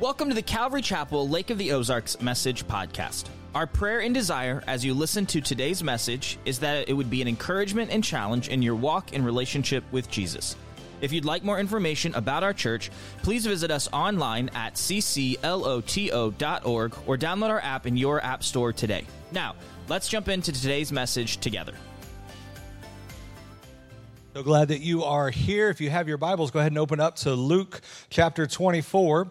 Welcome to the Calvary Chapel Lake of the Ozarks Message Podcast. Our prayer and desire as you listen to today's message is that it would be an encouragement and challenge in your walk in relationship with Jesus. If you'd like more information about our church, please visit us online at ccloto.org or download our app in your app store today. Now, let's jump into today's message together. So glad that you are here. If you have your Bibles, go ahead and open up to Luke chapter 24.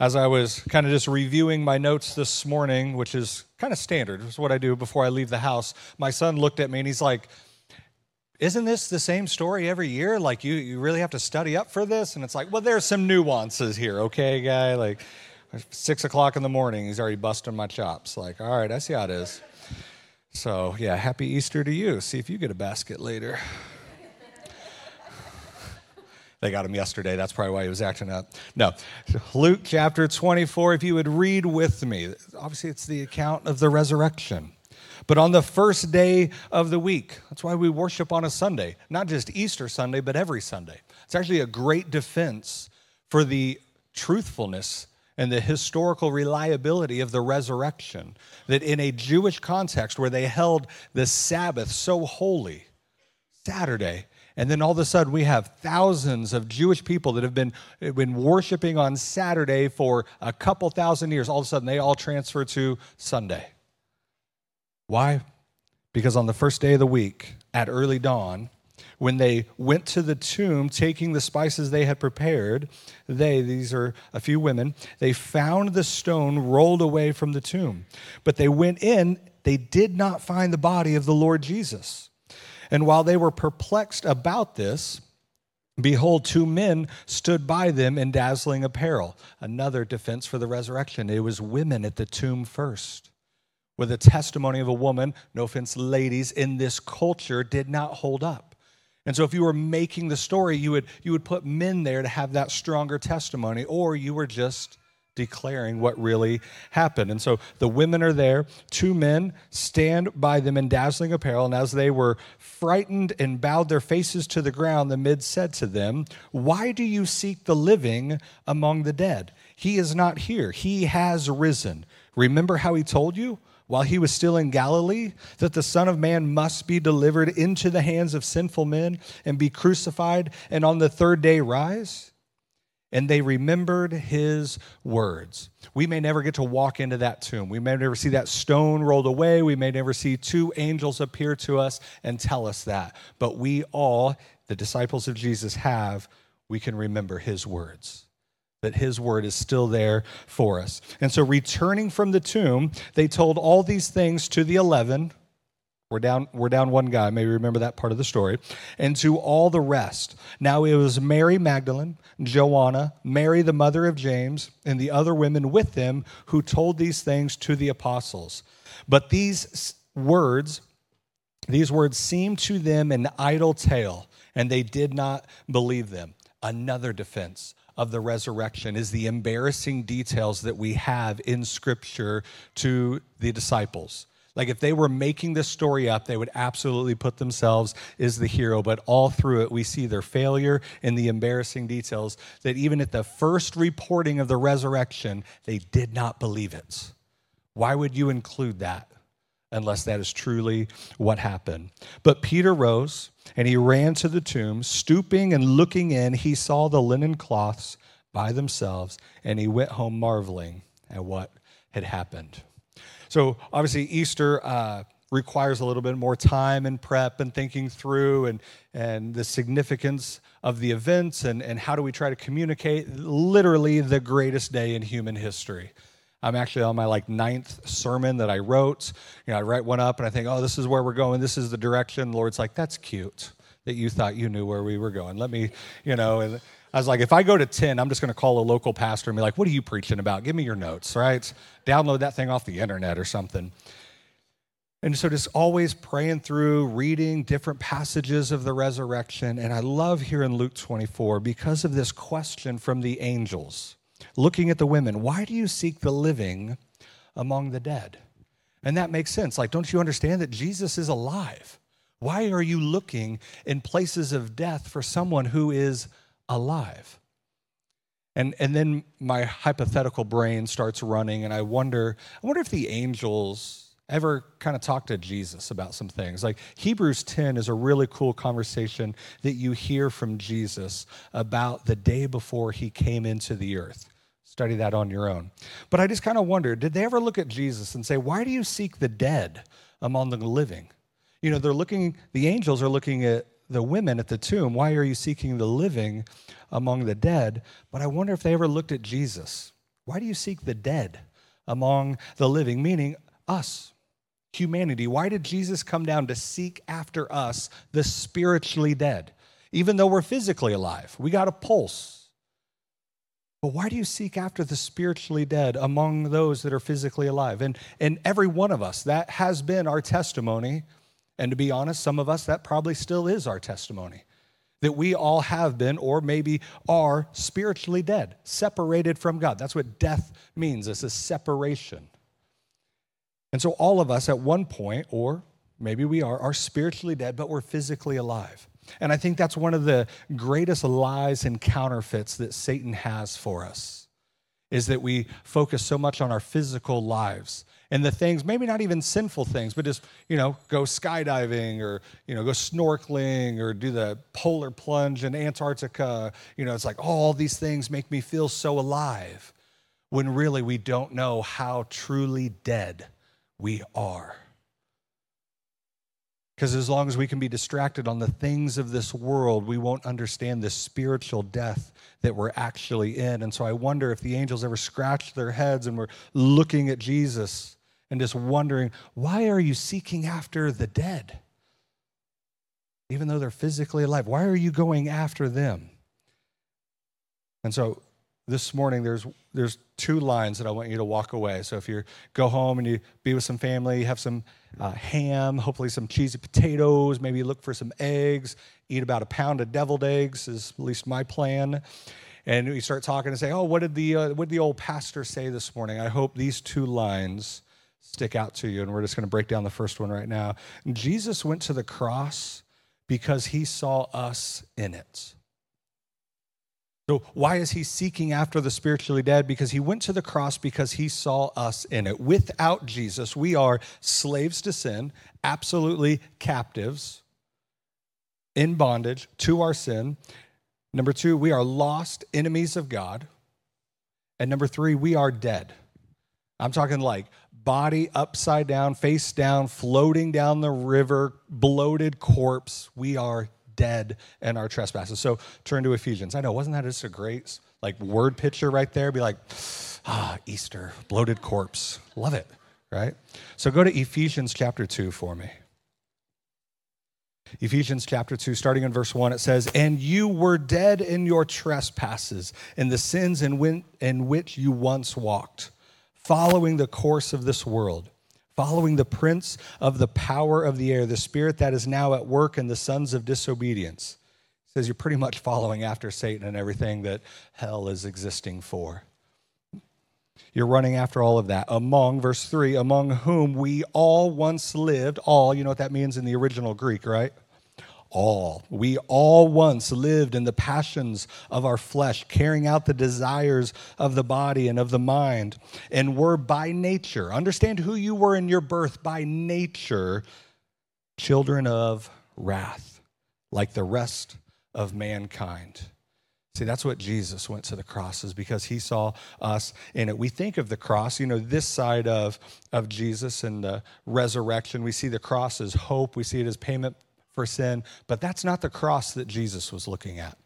As I was kind of just reviewing my notes this morning, which is kind of standard, it's what I do before I leave the house, my son looked at me and he's like, isn't this the same story every year? Like, you, you really have to study up for this? And it's like, well, there's some nuances here, okay, guy? Like, six o'clock in the morning, he's already busting my chops. Like, all right, I see how it is. So, yeah, happy Easter to you. See if you get a basket later. They got him yesterday. That's probably why he was acting up. No. Luke chapter 24, if you would read with me. Obviously, it's the account of the resurrection. But on the first day of the week, that's why we worship on a Sunday, not just Easter Sunday, but every Sunday. It's actually a great defense for the truthfulness and the historical reliability of the resurrection. That in a Jewish context where they held the Sabbath so holy, Saturday and then all of a sudden, we have thousands of Jewish people that have been, been worshiping on Saturday for a couple thousand years. All of a sudden, they all transfer to Sunday. Why? Because on the first day of the week, at early dawn, when they went to the tomb taking the spices they had prepared, they, these are a few women, they found the stone rolled away from the tomb. But they went in, they did not find the body of the Lord Jesus. And while they were perplexed about this, Behold, two men stood by them in dazzling apparel. Another defense for the resurrection. It was women at the tomb first. With the testimony of a woman, no offense, ladies, in this culture did not hold up. And so if you were making the story, you would, you would put men there to have that stronger testimony, or you were just declaring what really happened. And so the women are there. Two men stand by them in dazzling apparel. And as they were frightened and bowed their faces to the ground, the mid said to them, Why do you seek the living among the dead? He is not here, he has risen. Remember how he told you? While he was still in Galilee, that the Son of Man must be delivered into the hands of sinful men and be crucified, and on the third day rise? And they remembered his words. We may never get to walk into that tomb. We may never see that stone rolled away. We may never see two angels appear to us and tell us that. But we all, the disciples of Jesus, have, we can remember his words. That his word is still there for us. And so, returning from the tomb, they told all these things to the eleven we're down, we're down one guy. Maybe remember that part of the story. And to all the rest. Now it was Mary Magdalene, Joanna, Mary, the mother of James, and the other women with them who told these things to the apostles. But these words, these words seemed to them an idle tale, and they did not believe them. Another defense of the resurrection is the embarrassing details that we have in Scripture to the disciples. Like if they were making this story up, they would absolutely put themselves as the hero. But all through it, we see their failure and the embarrassing details that even at the first reporting of the resurrection, they did not believe it. Why would you include that unless that is truly what happened? But Peter rose and he ran to the tomb. Stooping and looking in, he saw the linen cloths by themselves, and he went home marveling at what had happened. So obviously, Easter uh, requires a little bit more time and prep and thinking through and, and the significance of the events and, and how do we try to communicate literally the greatest day in human history. I'm actually on my like ninth sermon that I wrote. You know, I write one up and I think, oh, this is where we're going. This is the direction. The Lord's like, that's cute that you thought you knew where we were going. Let me, you know, and I was like, if I go to 10, I'm just going to call a local pastor and be like, what are you preaching about? Give me your notes, right? Download that thing off the internet or something. And so just always praying through, reading different passages of the resurrection. And I love here in Luke 24 because of this question from the angels, looking at the women, why do you seek the living among the dead? And that makes sense. Like, don't you understand that Jesus is alive? Why are you looking in places of death for someone who is alive. And, and then my hypothetical brain starts running, and I wonder, I wonder if the angels ever kind of talk to Jesus about some things. Like Hebrews 10 is a really cool conversation that you hear from Jesus about the day before he came into the earth. Study that on your own. But I just kind of wonder did they ever look at Jesus and say, Why do you seek the dead among the living? You know, they're looking, the angels are looking at the women at the tomb. Why are you seeking the living among the dead? But I wonder if they ever looked at Jesus. Why do you seek the dead among the living? Meaning us, humanity. Why did Jesus come down to seek after us, the spiritually dead? Even though we're physically alive, we got a pulse. But why do you seek after the spiritually dead among those that are physically alive? And, and every one of us, that has been our testimony. And to be honest, some of us, that probably still is our testimony. That we all have been, or maybe are, spiritually dead, separated from God. That's what death means, it's a separation. And so all of us at one point, or maybe we are, are spiritually dead, but we're physically alive. And I think that's one of the greatest lies and counterfeits that Satan has for us is that we focus so much on our physical lives and the things, maybe not even sinful things, but just, you know, go skydiving or, you know, go snorkeling or do the polar plunge in Antarctica. You know, it's like all these things make me feel so alive when really we don't know how truly dead we are. Because as long as we can be distracted on the things of this world, we won't understand the spiritual death that we're actually in. And so I wonder if the angels ever scratched their heads and were looking at Jesus and just wondering, why are you seeking after the dead? Even though they're physically alive, why are you going after them? And so this morning there's there's two lines that I want you to walk away. So if you go home and you be with some family, have some uh, ham, hopefully some cheesy potatoes, maybe look for some eggs, eat about a pound of deviled eggs is at least my plan. And we start talking and say, "Oh, what did the uh, what did the old pastor say this morning?" I hope these two lines stick out to you, and we're just going to break down the first one right now. Jesus went to the cross because he saw us in it. So, why is he seeking after the spiritually dead? Because he went to the cross because he saw us in it. Without Jesus, we are slaves to sin, absolutely captives, in bondage to our sin. Number two, we are lost enemies of God. And number three, we are dead. I'm talking like body upside down, face down, floating down the river, bloated corpse. We are dead in our trespasses. So turn to Ephesians. I know, wasn't that just a great like word picture right there? Be like, ah, Easter, bloated corpse. Love it, right? So go to Ephesians chapter 2 for me. Ephesians chapter 2, starting in verse 1, it says, And you were dead in your trespasses and the sins in, in which you once walked, following the course of this world following the prince of the power of the air, the spirit that is now at work in the sons of disobedience. He says you're pretty much following after Satan and everything that hell is existing for. You're running after all of that. Among, verse 3, among whom we all once lived. All, you know what that means in the original Greek, right? All. We all once lived in the passions of our flesh, carrying out the desires of the body and of the mind, and were by nature, understand who you were in your birth, by nature, children of wrath, like the rest of mankind. See, that's what Jesus went to the cross, is because he saw us in it. We think of the cross, you know, this side of, of Jesus and the resurrection. We see the cross as hope, we see it as payment for sin, but that's not the cross that Jesus was looking at.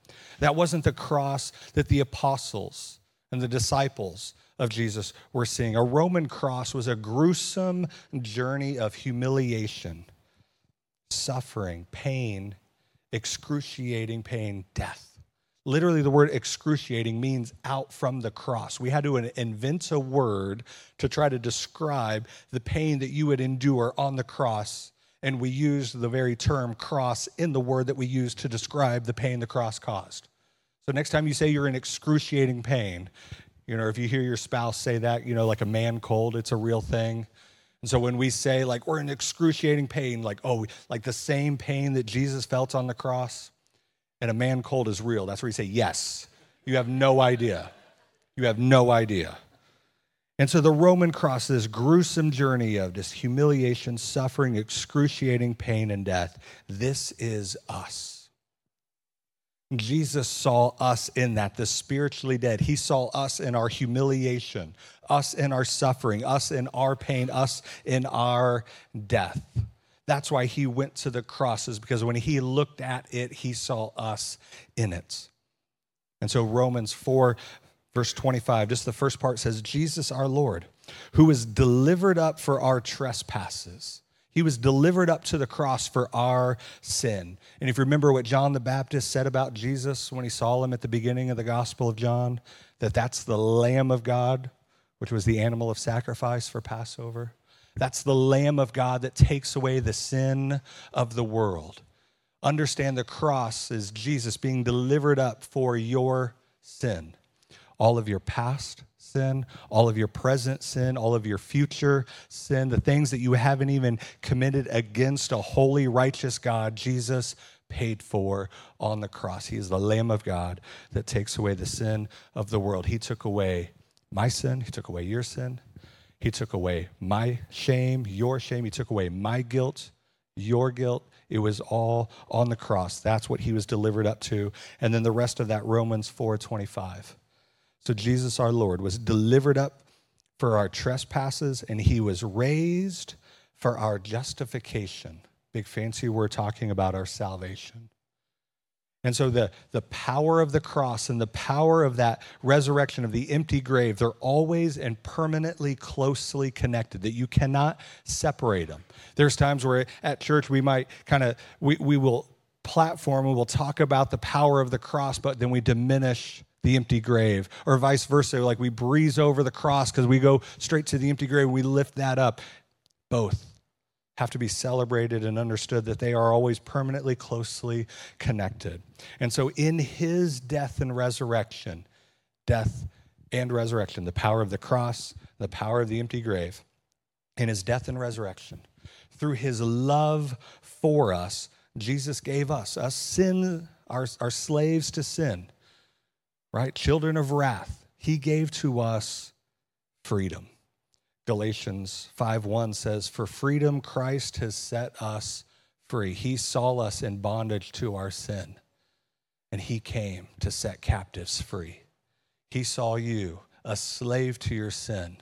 That wasn't the cross that the apostles and the disciples of Jesus were seeing. A Roman cross was a gruesome journey of humiliation, suffering, pain, excruciating pain, death. Literally, the word excruciating means out from the cross. We had to invent a word to try to describe the pain that you would endure on the cross and we use the very term cross in the word that we use to describe the pain the cross caused. So next time you say you're in excruciating pain, you know, if you hear your spouse say that, you know, like a man cold, it's a real thing. And so when we say like we're in excruciating pain, like oh, like the same pain that Jesus felt on the cross, and a man cold is real. That's where you say yes. You have no idea. You have no idea. And so the Roman cross, this gruesome journey of this humiliation, suffering, excruciating pain, and death, this is us. Jesus saw us in that, the spiritually dead. He saw us in our humiliation, us in our suffering, us in our pain, us in our death. That's why he went to the crosses, because when he looked at it, he saw us in it. And so Romans 4 Verse 25, just the first part says, Jesus our Lord, who was delivered up for our trespasses. He was delivered up to the cross for our sin. And if you remember what John the Baptist said about Jesus when he saw him at the beginning of the Gospel of John, that that's the Lamb of God, which was the animal of sacrifice for Passover. That's the Lamb of God that takes away the sin of the world. Understand the cross is Jesus being delivered up for your sin all of your past sin, all of your present sin, all of your future sin, the things that you haven't even committed against a holy, righteous God, Jesus paid for on the cross. He is the Lamb of God that takes away the sin of the world. He took away my sin, He took away your sin, He took away my shame, your shame, He took away my guilt, your guilt. It was all on the cross. That's what he was delivered up to. And then the rest of that, Romans 4 25. So Jesus our Lord was delivered up for our trespasses and he was raised for our justification. Big fancy we're talking about our salvation. And so the, the power of the cross and the power of that resurrection of the empty grave, they're always and permanently closely connected, that you cannot separate them. There's times where at church we might kind of, we, we will platform, and we will talk about the power of the cross, but then we diminish the empty grave, or vice versa. Like we breeze over the cross because we go straight to the empty grave, we lift that up. Both have to be celebrated and understood that they are always permanently closely connected. And so, in his death and resurrection, death and resurrection, the power of the cross, the power of the empty grave, in his death and resurrection, through his love for us, Jesus gave us, us sin, our, our slaves to sin, right? Children of wrath. He gave to us freedom. Galatians 5:1 says, "For freedom Christ has set us free. He saw us in bondage to our sin, and he came to set captives free. He saw you, a slave to your sin,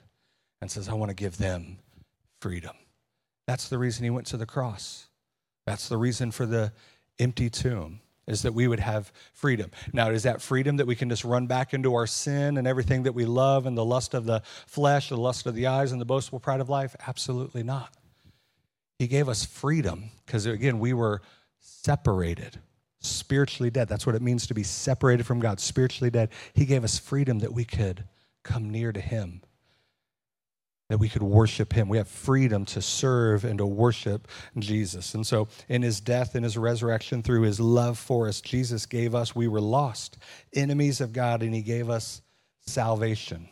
and says, I want to give them freedom. That's the reason he went to the cross. That's the reason for the empty tomb is that we would have freedom. Now, is that freedom that we can just run back into our sin and everything that we love and the lust of the flesh, the lust of the eyes, and the boastful pride of life? Absolutely not. He gave us freedom because, again, we were separated, spiritually dead. That's what it means to be separated from God, spiritually dead. He gave us freedom that we could come near to Him that we could worship him. We have freedom to serve and to worship Jesus. And so, in his death and his resurrection, through his love for us, Jesus gave us, we were lost, enemies of God, and he gave us salvation.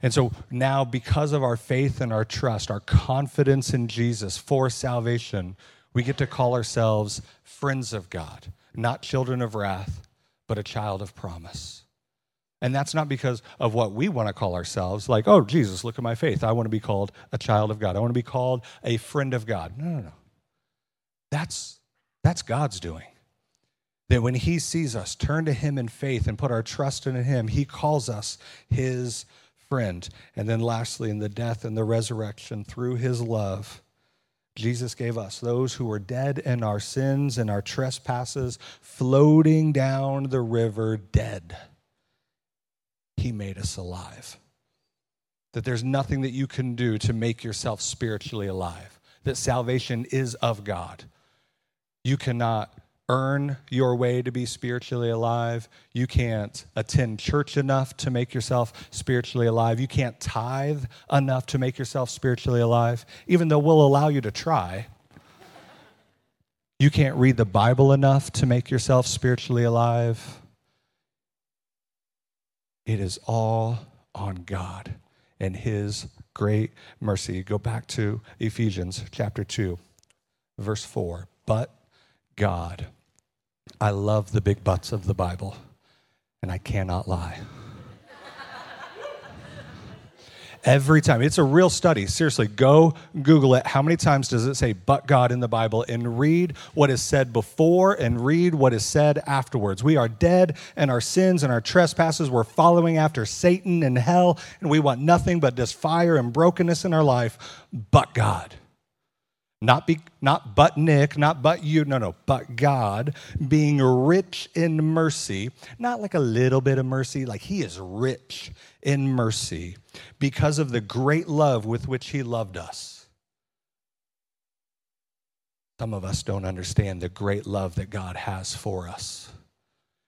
And so now, because of our faith and our trust, our confidence in Jesus for salvation, we get to call ourselves friends of God, not children of wrath, but a child of promise. And that's not because of what we want to call ourselves, like, oh, Jesus, look at my faith. I want to be called a child of God. I want to be called a friend of God. No, no, no. That's, that's God's doing. That when He sees us turn to Him in faith and put our trust in Him, He calls us His friend. And then, lastly, in the death and the resurrection, through His love, Jesus gave us, those who were dead in our sins and our trespasses, floating down the river dead he made us alive. That there's nothing that you can do to make yourself spiritually alive. That salvation is of God. You cannot earn your way to be spiritually alive. You can't attend church enough to make yourself spiritually alive. You can't tithe enough to make yourself spiritually alive, even though we'll allow you to try. You can't read the Bible enough to make yourself spiritually alive. It is all on God and His great mercy. Go back to Ephesians chapter 2, verse 4. But God, I love the big buts of the Bible. And I cannot lie. Every time. It's a real study. Seriously, go Google it. How many times does it say but God in the Bible? And read what is said before and read what is said afterwards. We are dead and our sins and our trespasses. We're following after Satan and hell, and we want nothing but this fire and brokenness in our life, but God. Not, be, not but Nick, not but you, no, no, but God being rich in mercy, not like a little bit of mercy, like He is rich in mercy because of the great love with which He loved us. Some of us don't understand the great love that God has for us.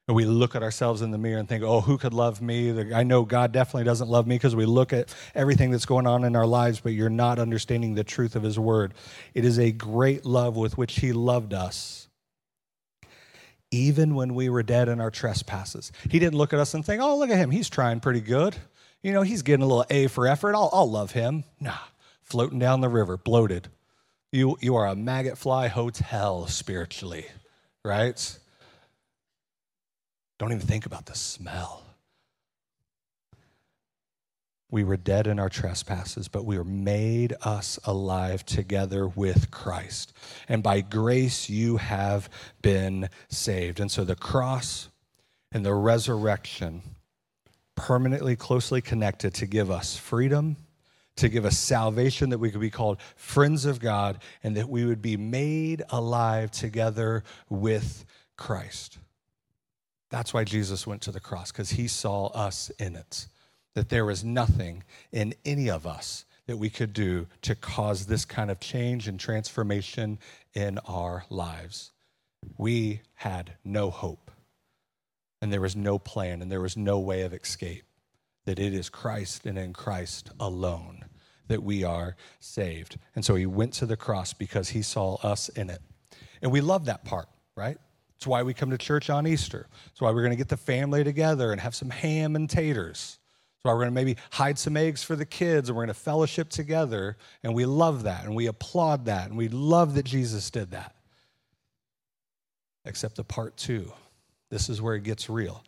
And we look at ourselves in the mirror and think, oh, who could love me? I know God definitely doesn't love me because we look at everything that's going on in our lives, but you're not understanding the truth of His word. It is a great love with which He loved us, even when we were dead in our trespasses. He didn't look at us and think, oh, look at him. He's trying pretty good. You know, he's getting a little A for effort. I'll, I'll love him. Nah, floating down the river, bloated. You, you are a maggot fly hotel spiritually, right? Don't even think about the smell. We were dead in our trespasses, but we were made us alive together with Christ. And by grace, you have been saved. And so the cross and the resurrection permanently closely connected to give us freedom, to give us salvation, that we could be called friends of God, and that we would be made alive together with Christ. That's why Jesus went to the cross, because he saw us in it. That there was nothing in any of us that we could do to cause this kind of change and transformation in our lives. We had no hope, and there was no plan, and there was no way of escape. That it is Christ and in Christ alone that we are saved. And so he went to the cross because he saw us in it. And we love that part, right? It's why we come to church on Easter. It's why we're going to get the family together and have some ham and taters. It's why we're going to maybe hide some eggs for the kids and we're going to fellowship together. And we love that and we applaud that and we love that Jesus did that. Except the part two. This is where it gets real.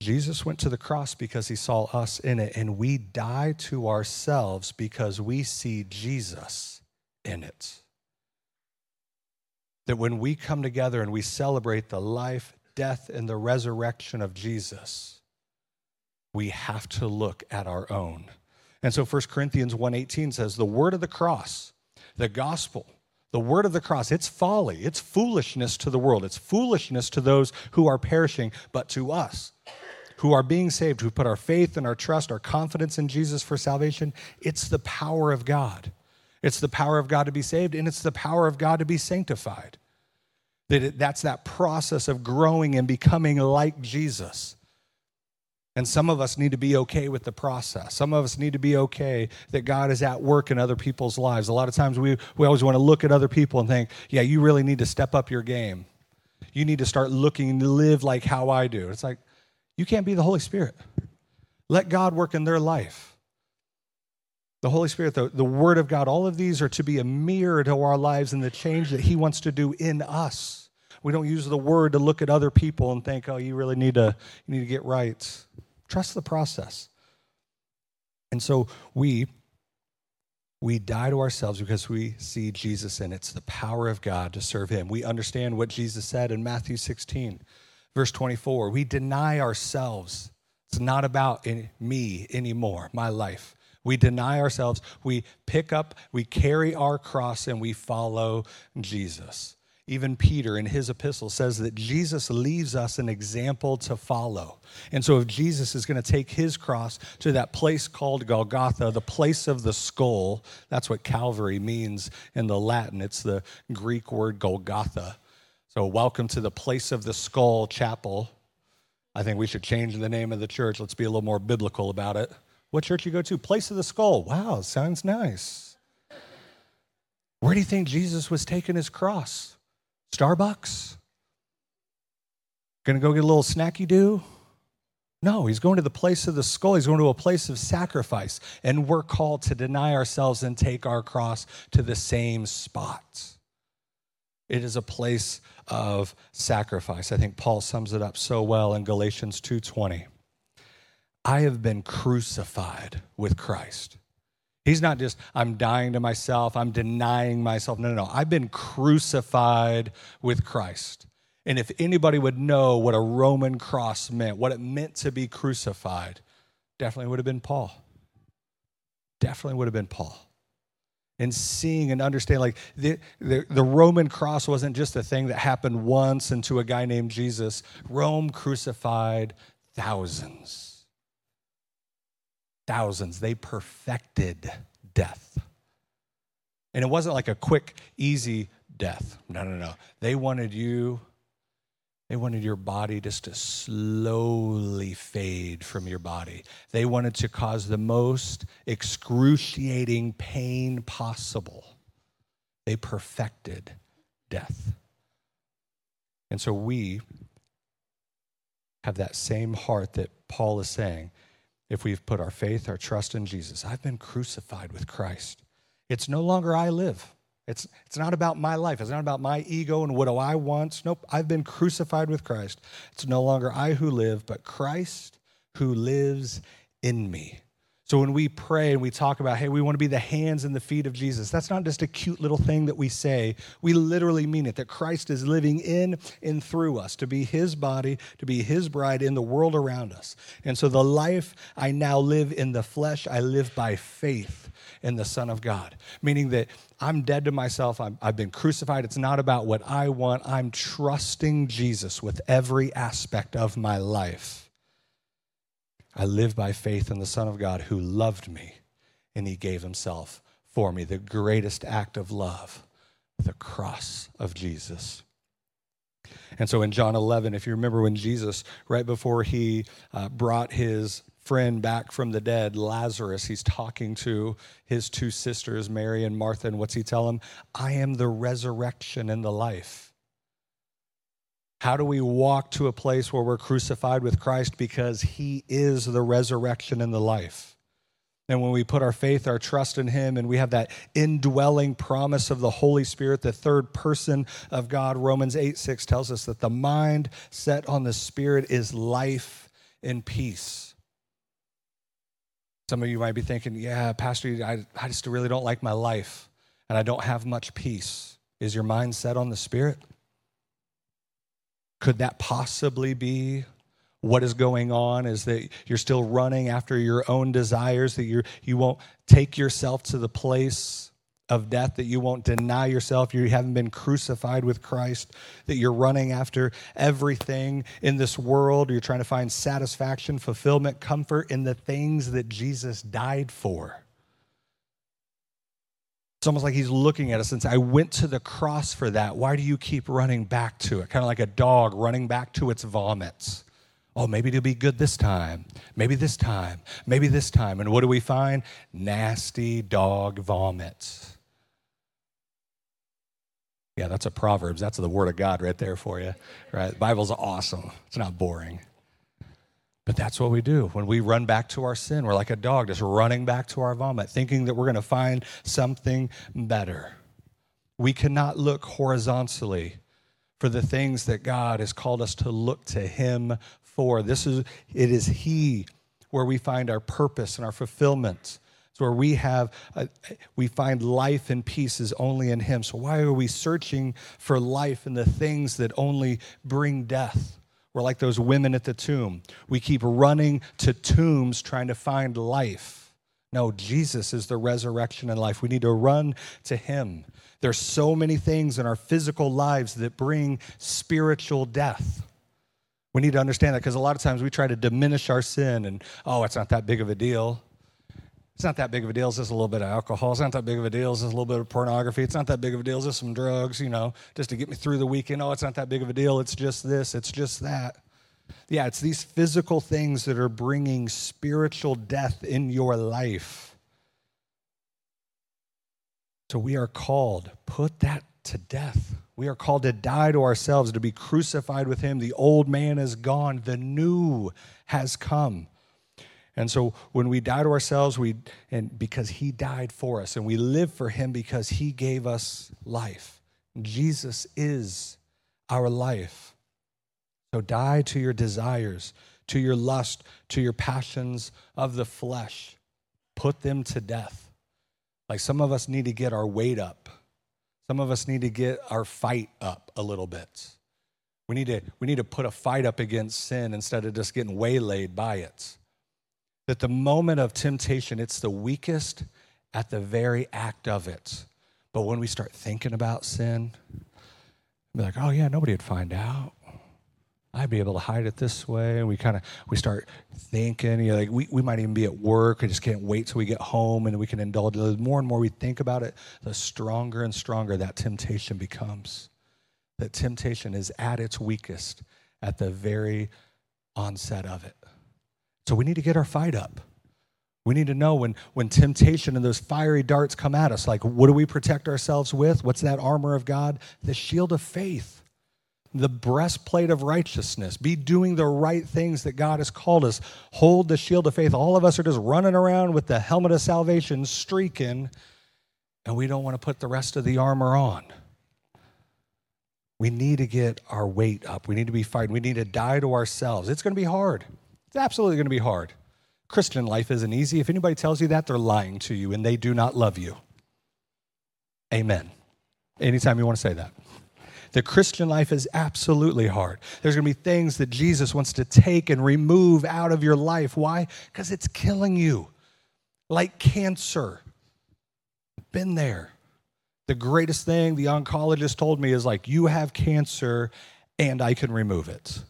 Jesus went to the cross because he saw us in it, and we die to ourselves because we see Jesus in it that when we come together and we celebrate the life, death, and the resurrection of Jesus, we have to look at our own. And so 1 Corinthians 1:18 says the word of the cross, the gospel, the word of the cross, it's folly, it's foolishness to the world, it's foolishness to those who are perishing, but to us who are being saved, who put our faith and our trust, our confidence in Jesus for salvation, it's the power of God. It's the power of God to be saved, and it's the power of God to be sanctified. That it, that's that process of growing and becoming like Jesus. And some of us need to be okay with the process. Some of us need to be okay that God is at work in other people's lives. A lot of times we, we always want to look at other people and think, yeah, you really need to step up your game. You need to start looking to live like how I do. It's like, you can't be the Holy Spirit. Let God work in their life the Holy Spirit, the, the Word of God, all of these are to be a mirror to our lives and the change that He wants to do in us. We don't use the Word to look at other people and think, oh, you really need to, you need to get right. Trust the process. And so we we die to ourselves because we see Jesus in It's the power of God to serve him. We understand what Jesus said in Matthew 16, verse 24. We deny ourselves. It's not about me anymore, my life. We deny ourselves, we pick up, we carry our cross, and we follow Jesus. Even Peter in his epistle says that Jesus leaves us an example to follow. And so, if Jesus is going to take his cross to that place called Golgotha, the place of the skull, that's what Calvary means in the Latin. It's the Greek word Golgotha. So, welcome to the place of the skull chapel. I think we should change the name of the church. Let's be a little more biblical about it. What church you go to? Place of the Skull. Wow, sounds nice. Where do you think Jesus was taking his cross? Starbucks? Gonna go get a little snacky do? No, he's going to the place of the skull. He's going to a place of sacrifice. And we're called to deny ourselves and take our cross to the same spot. It is a place of sacrifice. I think Paul sums it up so well in Galatians 2:20. I have been crucified with Christ. He's not just, I'm dying to myself, I'm denying myself. No, no, no. I've been crucified with Christ. And if anybody would know what a Roman cross meant, what it meant to be crucified, definitely would have been Paul. Definitely would have been Paul. And seeing and understanding, like the, the, the, Roman cross wasn't just a thing that happened once and to a guy named Jesus. Rome crucified thousands. Thousands. They perfected death. And it wasn't like a quick, easy death. No, no, no. They wanted you they wanted your body just to slowly fade from your body. They wanted to cause the most excruciating pain possible. They perfected death. And so we have that same heart that Paul is saying if we've put our faith, our trust in Jesus. I've been crucified with Christ. It's no longer I live. It's, it's not about my life. It's not about my ego and what do I want. Nope, I've been crucified with Christ. It's no longer I who live, but Christ who lives in me. So when we pray and we talk about, hey, we want to be the hands and the feet of Jesus, that's not just a cute little thing that we say. We literally mean it that Christ is living in and through us to be his body, to be his bride in the world around us. And so the life I now live in the flesh, I live by faith in the Son of God, meaning that I'm dead to myself. i have been crucified. It's not about what I want. I'm trusting Jesus with every aspect of my life. I live by faith in the Son of God who loved me and he gave himself for me. The greatest act of love, the cross of Jesus. And so in John 11, if you remember when Jesus, right before he uh, brought his friend back from the dead, Lazarus, he's talking to his two sisters, Mary and Martha, and what's he tell them? I am the resurrection and the life. How do we walk to a place where we're crucified with Christ? Because he is the resurrection and the life. And when we put our faith, our trust in Him, and we have that indwelling promise of the Holy Spirit, the third person of God, Romans 8 6 tells us that the mind set on the Spirit is life and peace. Some of you might be thinking, yeah, Pastor, I, I just really don't like my life, and I don't have much peace. Is your mind set on the Spirit? Could that possibly be what is going on? Is that you're still running after your own desires, that you're, you won't take yourself to the place of death, that you won't deny yourself, you haven't been crucified with Christ, that you're running after everything in this world, you're trying to find satisfaction, fulfillment, comfort in the things that Jesus died for. It's almost like he's looking at us and saying, I went to the cross for that. Why do you keep running back to it? Kind of like a dog running back to its vomits. Oh, maybe it'll be good this time. Maybe this time. Maybe this time. And what do we find? Nasty dog vomits. Yeah, that's a Proverbs. That's the word of God right there for you. Right? The Bible's awesome. It's not boring. But that's what we do. When we run back to our sin, we're like a dog just running back to our vomit, thinking that we're going to find something better. We cannot look horizontally for the things that God has called us to look to Him for. This is it is He where we find our purpose and our fulfillment. It's where we have a, we find life and peace is only in Him. So why are we searching for life in the things that only bring death? We're like those women at the tomb. We keep running to tombs trying to find life. No, Jesus is the resurrection and life. We need to run to him. There's so many things in our physical lives that bring spiritual death. We need to understand that because a lot of times we try to diminish our sin and, oh, it's not that big of a deal. It's not that big of a deal. It's just a little bit of alcohol. It's not that big of a deal. It's just a little bit of pornography. It's not that big of a deal. It's just some drugs, you know, just to get me through the weekend. Oh, it's not that big of a deal. It's just this. It's just that. Yeah, it's these physical things that are bringing spiritual death in your life. So we are called, put that to death. We are called to die to ourselves, to be crucified with Him. The old man is gone, the new has come. And so when we die to ourselves, we and because he died for us, and we live for him because he gave us life. Jesus is our life. So die to your desires, to your lust, to your passions of the flesh. Put them to death. Like some of us need to get our weight up. Some of us need to get our fight up a little bit. We need to, we need to put a fight up against sin instead of just getting waylaid by it. That the moment of temptation, it's the weakest at the very act of it. But when we start thinking about sin, be like, oh yeah, nobody would find out. I'd be able to hide it this way. And we kind of we start thinking, you know, like we, we might even be at work. I just can't wait till we get home and we can indulge. The more and more we think about it, the stronger and stronger that temptation becomes. That temptation is at its weakest at the very onset of it. So we need to get our fight up. We need to know when, when temptation and those fiery darts come at us, like what do we protect ourselves with? What's that armor of God? The shield of faith the breastplate of righteousness, be doing the right things that God has called us, hold the shield of faith. All of us are just running around with the helmet of salvation streaking, and we don't want to put the rest of the armor on. We need to get our weight up. We need to be fighting. We need to die to ourselves. It's going to be hard. It's absolutely going to be hard. Christian life isn't easy. If anybody tells you that, they're lying to you and they do not love you. Amen. Anytime you want to say that. The Christian life is absolutely hard. There's going to be things that Jesus wants to take and remove out of your life. Why? Because it's killing you like cancer. Been there. The greatest thing the oncologist told me is like, you have cancer and I can remove it.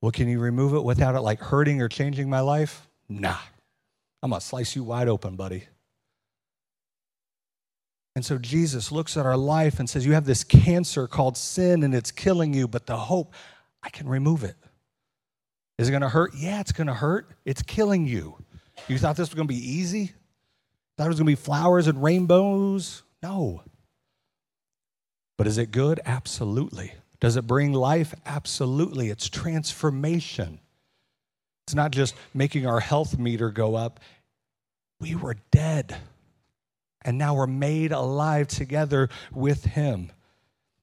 Well, can you remove it without it like hurting or changing my life? Nah. I'm going to slice you wide open, buddy. And so Jesus looks at our life and says, You have this cancer called sin and it's killing you, but the hope, I can remove it. Is it going to hurt? Yeah, it's going to hurt. It's killing you. You thought this was going to be easy? Thought it was going to be flowers and rainbows? No. But is it good? Absolutely. Does it bring life? Absolutely. It's transformation. It's not just making our health meter go up. We were dead and now we're made alive together with him.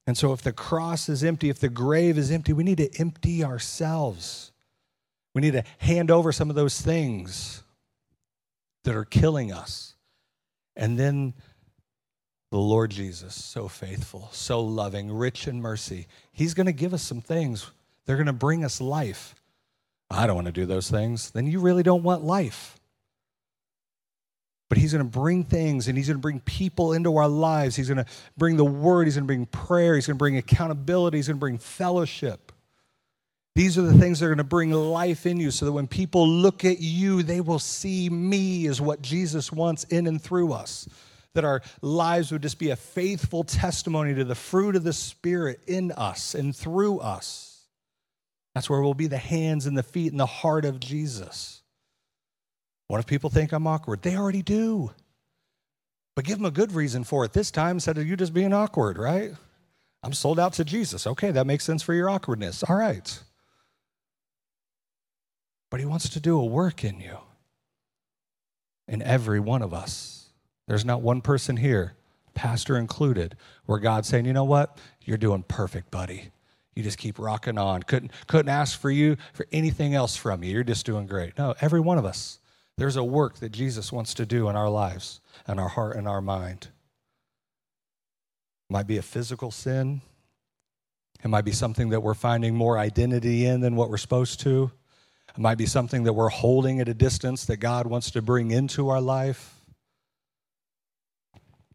And so, if the cross is empty, if the grave is empty, we need to empty ourselves. We need to hand over some of those things that are killing us. And then the Lord Jesus, so faithful, so loving, rich in mercy, He's going to give us some things. They're going to bring us life. I don't want to do those things. Then you really don't want life. But he's going to bring things and he's going to bring people into our lives. He's going to bring the word. He's going to bring prayer. He's going to bring accountability. He's going to bring fellowship. These are the things that are going to bring life in you so that when people look at you, they will see me as what Jesus wants in and through us. That our lives would just be a faithful testimony to the fruit of the Spirit in us and through us. That's where we'll be the hands and the feet and the heart of Jesus. What if people think I'm awkward? They already do. But give them a good reason for it this time instead of you just being awkward, right? I'm sold out to Jesus. Okay, that makes sense for your awkwardness. All right. But he wants to do a work in you, in every one of us. There's not one person here, pastor included, where God's saying, you know what? You're doing perfect, buddy. You just keep rocking on. Couldn't, couldn't ask for you for anything else from you. You're just doing great. No, every one of us. There's a work that Jesus wants to do in our lives and our heart and our mind. It might be a physical sin. It might be something that we're finding more identity in than what we're supposed to. It might be something that we're holding at a distance that God wants to bring into our life.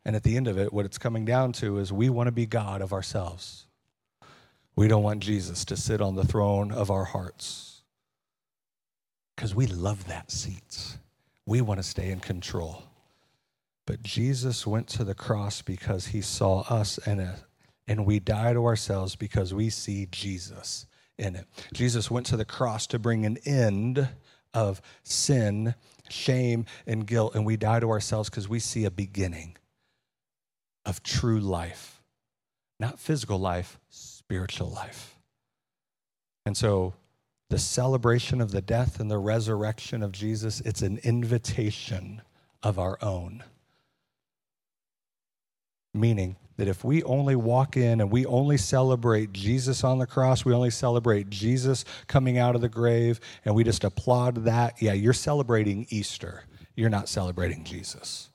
And at the end of it, what it's coming down to is we want to be God of ourselves. We don't want Jesus to sit on the throne of our hearts because we love that seat. We want to stay in control. But Jesus went to the cross because he saw us in it, and we die to ourselves because we see Jesus in it. Jesus went to the cross to bring an end of sin, shame, and guilt, and we die to ourselves because we see a beginning of true life. Not physical life, spiritual life. And so the celebration of the death and the resurrection of Jesus, it's an invitation of our own. Meaning that if we only walk in and we only celebrate Jesus on the cross, we only celebrate Jesus coming out of the grave, and we just applaud that, yeah, you're celebrating Easter. You're not celebrating Jesus.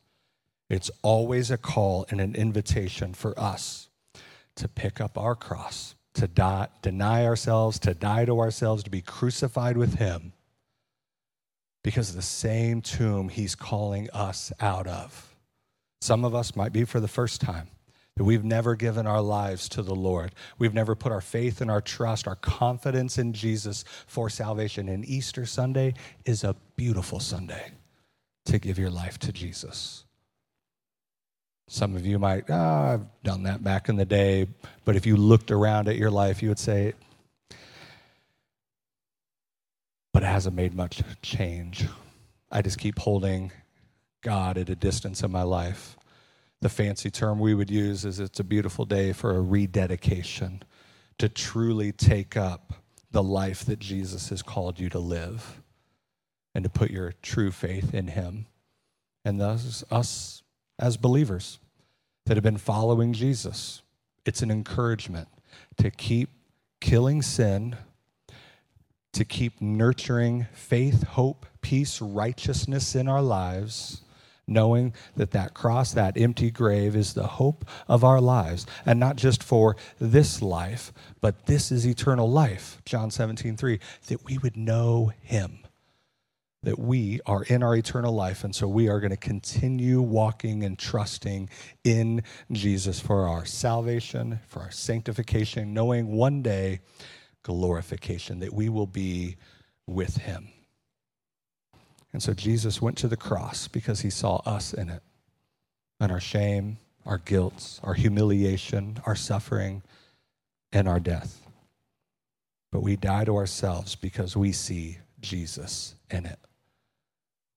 It's always a call and an invitation for us to pick up our cross, to die, deny ourselves, to die to ourselves, to be crucified with Him because the same tomb He's calling us out of. Some of us might be for the first time that we've never given our lives to the Lord. We've never put our faith and our trust, our confidence in Jesus for salvation. And Easter Sunday is a beautiful Sunday to give your life to Jesus. Some of you might, oh, I've done that back in the day. But if you looked around at your life, you would say, but it hasn't made much change. I just keep holding God at a distance in my life. The fancy term we would use is it's a beautiful day for a rededication to truly take up the life that Jesus has called you to live and to put your true faith in Him. And thus, us as believers that have been following Jesus, it's an encouragement to keep killing sin, to keep nurturing faith, hope, peace, righteousness in our lives knowing that that cross, that empty grave is the hope of our lives. And not just for this life, but this is eternal life. John 17, 3, that we would know him. That we are in our eternal life, and so we are going to continue walking and trusting in Jesus for our salvation, for our sanctification, knowing one day glorification, that we will be with him. And so Jesus went to the cross because he saw us in it and our shame, our guilt, our humiliation, our suffering, and our death. But we die to ourselves because we see Jesus in it.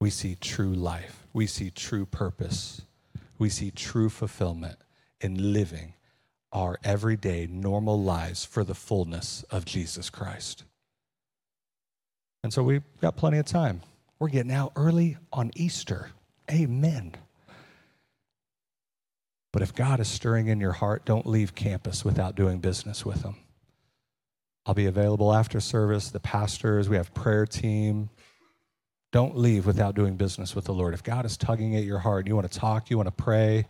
We see true life. We see true purpose. We see true fulfillment in living our everyday normal lives for the fullness of Jesus Christ. And so we've got plenty of time. We're getting out early on Easter. Amen. But if God is stirring in your heart, don't leave campus without doing business with Him. I'll be available after service. The pastors, we have prayer team. Don't leave without doing business with the Lord. If God is tugging at your heart, you want to talk, you want to pray,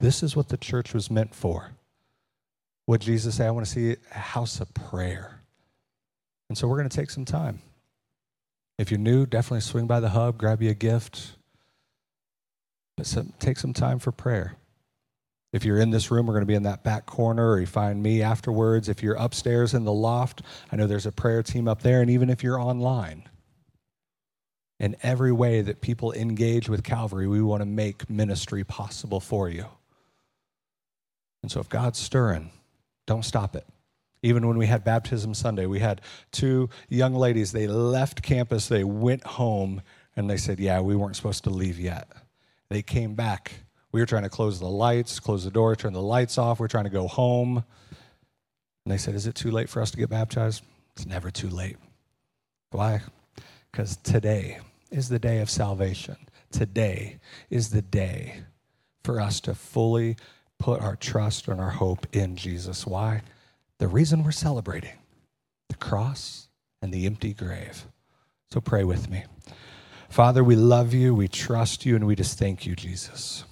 this is what the church was meant for. What Jesus said, I want to see a house of prayer. And so we're going to take some time. If you're new, definitely swing by the hub, grab you a gift. But some, take some time for prayer. If you're in this room, we're going to be in that back corner, or you find me afterwards. If you're upstairs in the loft, I know there's a prayer team up there. And even if you're online, in every way that people engage with Calvary, we want to make ministry possible for you. And so if God's stirring, don't stop it. Even when we had baptism Sunday, we had two young ladies. They left campus, they went home, and they said, Yeah, we weren't supposed to leave yet. They came back. We were trying to close the lights, close the door, turn the lights off. We are trying to go home. And they said, Is it too late for us to get baptized? It's never too late. Why? Because today is the day of salvation. Today is the day for us to fully put our trust and our hope in Jesus. Why? the reason we're celebrating the cross and the empty grave. So pray with me. Father, we love you, we trust you, and we just thank you, Jesus.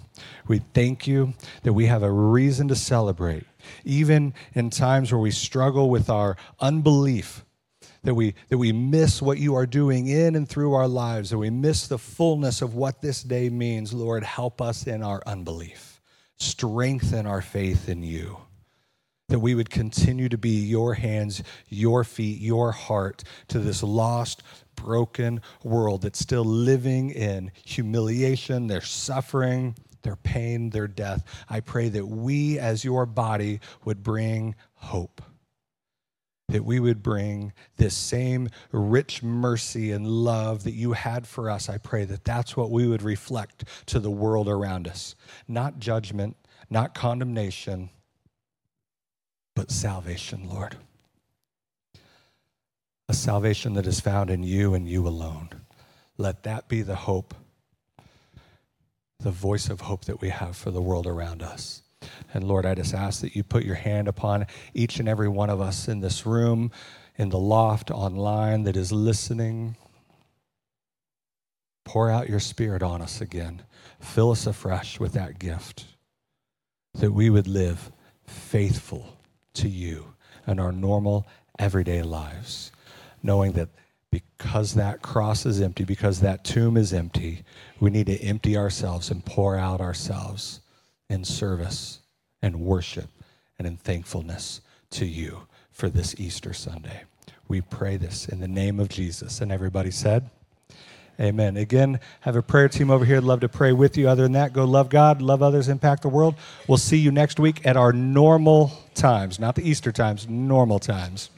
We thank you that we have a reason to celebrate, even in times where we struggle with our unbelief, that we, that we miss what you are doing in and through our lives, that we miss the fullness of what this day means. Lord, help us in our unbelief, strengthen our faith in you that we would continue to be your hands, your feet, your heart to this lost, broken world that's still living in humiliation, their suffering, their pain, their death. I pray that we, as your body, would bring hope. That we would bring this same rich mercy and love that you had for us. I pray that that's what we would reflect to the world around us. Not judgment, not condemnation, but salvation, Lord. A salvation that is found in you and you alone. Let that be the hope, the voice of hope that we have for the world around us. And Lord, I just ask that you put your hand upon each and every one of us in this room, in the loft, online, that is listening. Pour out your spirit on us again. Fill us afresh with that gift, that we would live faithful to you in our normal, everyday lives, knowing that because that cross is empty, because that tomb is empty, we need to empty ourselves and pour out ourselves in service and worship and in thankfulness to you for this Easter Sunday. We pray this in the name of Jesus. And everybody said, Amen. Again, have a prayer team over here. Love to pray with you. Other than that, go love God, love others, impact the world. We'll see you next week at our normal times, not the Easter times, normal times.